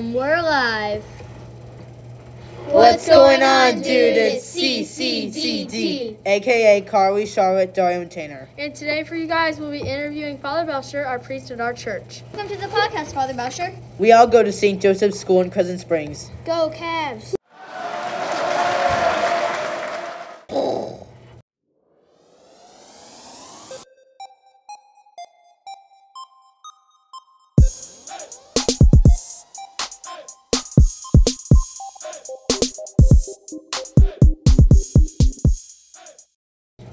And we're live. What's going on, dude? It's CCTT, aka Carly, Charlotte, Dario, and Tanner. And today for you guys, we'll be interviewing Father Boelscher, our priest at our church. Welcome to the podcast, Father Boelscher. We all go to St. Joseph's School in Crescent Springs. Go Cavs.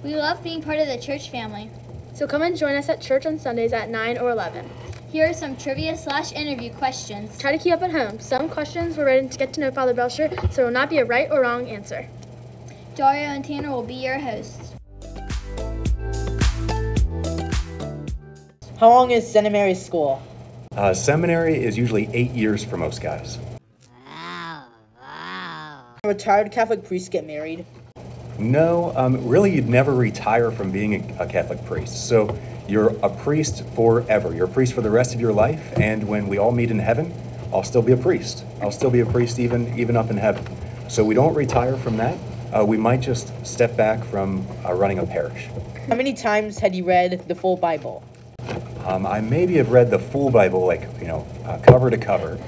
We love being part of the church family. So come and join us at church on Sundays at 9 or 11. Here are some trivia slash interview questions. Try to keep up at home. Some questions we're ready to get to know Father Boelscher, so it will not be a right or wrong answer. Dario and Tanner will be your hosts. How long is seminary school? Uh, seminary is usually eight years for most guys. Retired Catholic priests get married. No, um, really, you'd never retire from being a, a Catholic priest. So you're a priest forever. You're a priest for the rest of your life. And when we all meet in heaven, I'll still be a priest. I'll still be a priest even even up in heaven. So we don't retire from that. Uh, we might just step back from uh, running a parish. How many times had you read the full Bible? Um, I maybe have read the full Bible, like, you know, uh, cover to cover,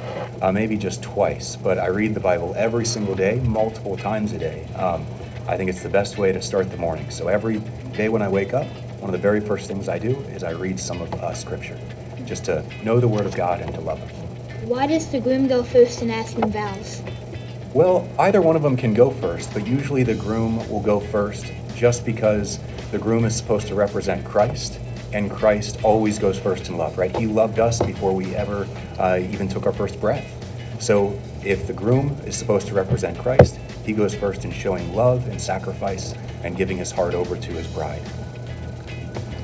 uh, maybe just twice, but I read the Bible every single day, multiple times a day. Um, I think it's the best way to start the morning. So every day when I wake up, one of the very first things I do is I read some of uh, Scripture, just to know the Word of God and to love Him. Why does the groom go first in asking vows? Well, either one of them can go first, but usually the groom will go first just because the groom is supposed to represent Christ, and Christ always goes first in love, right? He loved us before we ever uh, even took our first breath. So if the groom is supposed to represent Christ, he goes first in showing love and sacrifice and giving his heart over to his bride.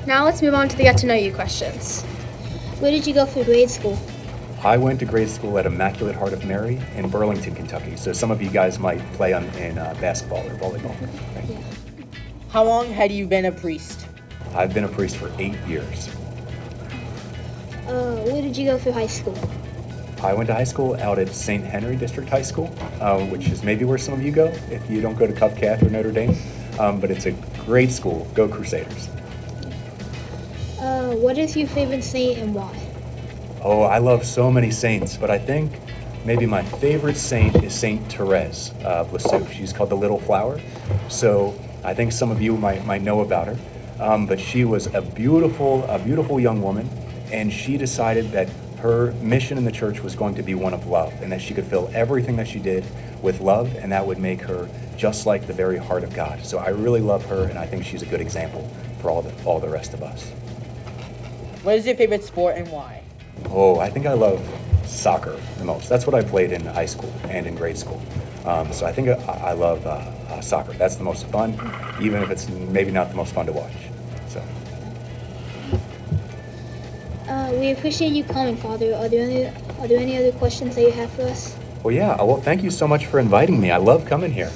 Now let's move on to the get to know you questions. Where did you go for grade school? I went to grade school at Immaculate Heart of Mary in Burlington, Kentucky. So some of you guys might play on, in uh, basketball or volleyball. right? How long had you been a priest? I've been a priest for eight years. Uh, where did you go for high school? I went to high school out at St. Henry District High School, uh, which is maybe where some of you go if you don't go to Cov Cath or Notre Dame. Um, but it's a great school. Go Crusaders. Uh, what is your favorite saint and why? Oh, I love so many saints, but I think maybe my favorite saint is Saint Therese of Lisieux. She's called the Little Flower. So I think some of you might, might know about her. Um, but she was a beautiful, a beautiful young woman, and she decided that her mission in the church was going to be one of love, and that she could fill everything that she did with love, and that would make her just like the very heart of God. So I really love her, and I think she's a good example for all the all the rest of us. What is your favorite sport and why? Oh, I think I love soccer the most. That's what I played in high school and in grade school. Um, so I think I, I love uh, uh, soccer. That's the most fun, even if it's maybe not the most fun to watch. So Uh, we appreciate you coming, Father. Are there any Are there any other questions that you have for us? Well, yeah. Well, thank you so much for inviting me. I love coming here.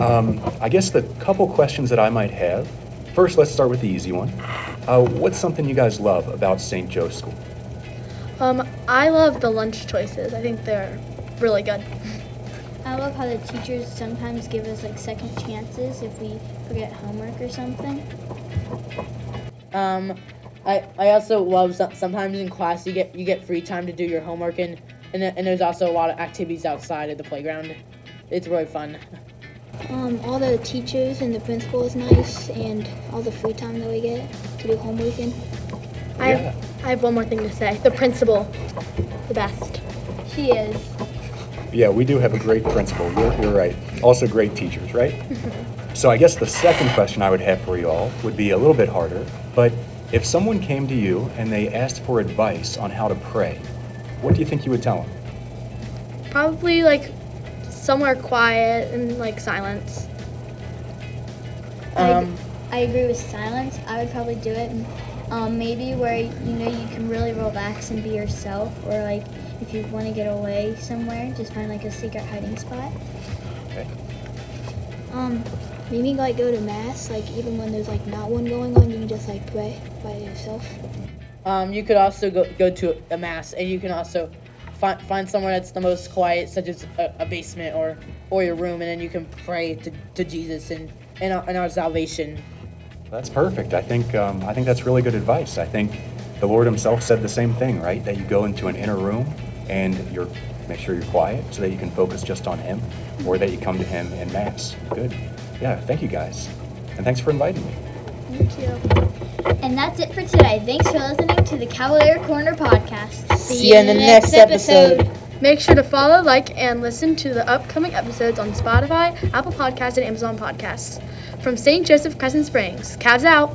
Um, I guess the couple questions that I might have. First, let's start with the easy one. Uh, what's something you guys love about St. Joe's School? Um, I love the lunch choices. I think they're really good. I love how the teachers sometimes give us like second chances if we forget homework or something. Um, I, I also love sometimes in class you get you get free time to do your homework and and, and there's also a lot of activities outside of the playground. It's really fun. Um, all the teachers and the principal is nice, and all the free time that we get to do homework in. I have, I have one more thing to say. The principal, the best. She is. Yeah, we do have a great principal. You're, you're right. Also, great teachers, right? so, I guess the second question I would have for you all would be a little bit harder. But if someone came to you and they asked for advice on how to pray, what do you think you would tell them? Probably like somewhere quiet and like silence. Um, I agree with silence. I would probably do it. Um, maybe where you know you can really relax and be yourself, or like if you want to get away somewhere, just find like a secret hiding spot. Okay. Um, maybe like go to mass, like even when there's like not one going on, you can just like pray by yourself. Um, you could also go, go to a mass, and you can also find find somewhere that's the most quiet, such as a, a basement or or your room, and then you can pray to, to Jesus and and our, and our salvation. That's perfect. I think um, I think that's really good advice. I think the Lord Himself said the same thing, right? That you go into an inner room and you're make sure you're quiet so that you can focus just on Him, or that you come to Him in Mass. Good. Yeah. Thank you guys, and thanks for inviting me. Thank you. And that's it for today. Thanks for listening to the Cavalier Corner podcast. See you in the next episode. Make sure to follow, like, and listen to the upcoming episodes on Spotify, Apple Podcasts, and Amazon Podcasts. From St. Joseph Crescent Springs, Cavs out!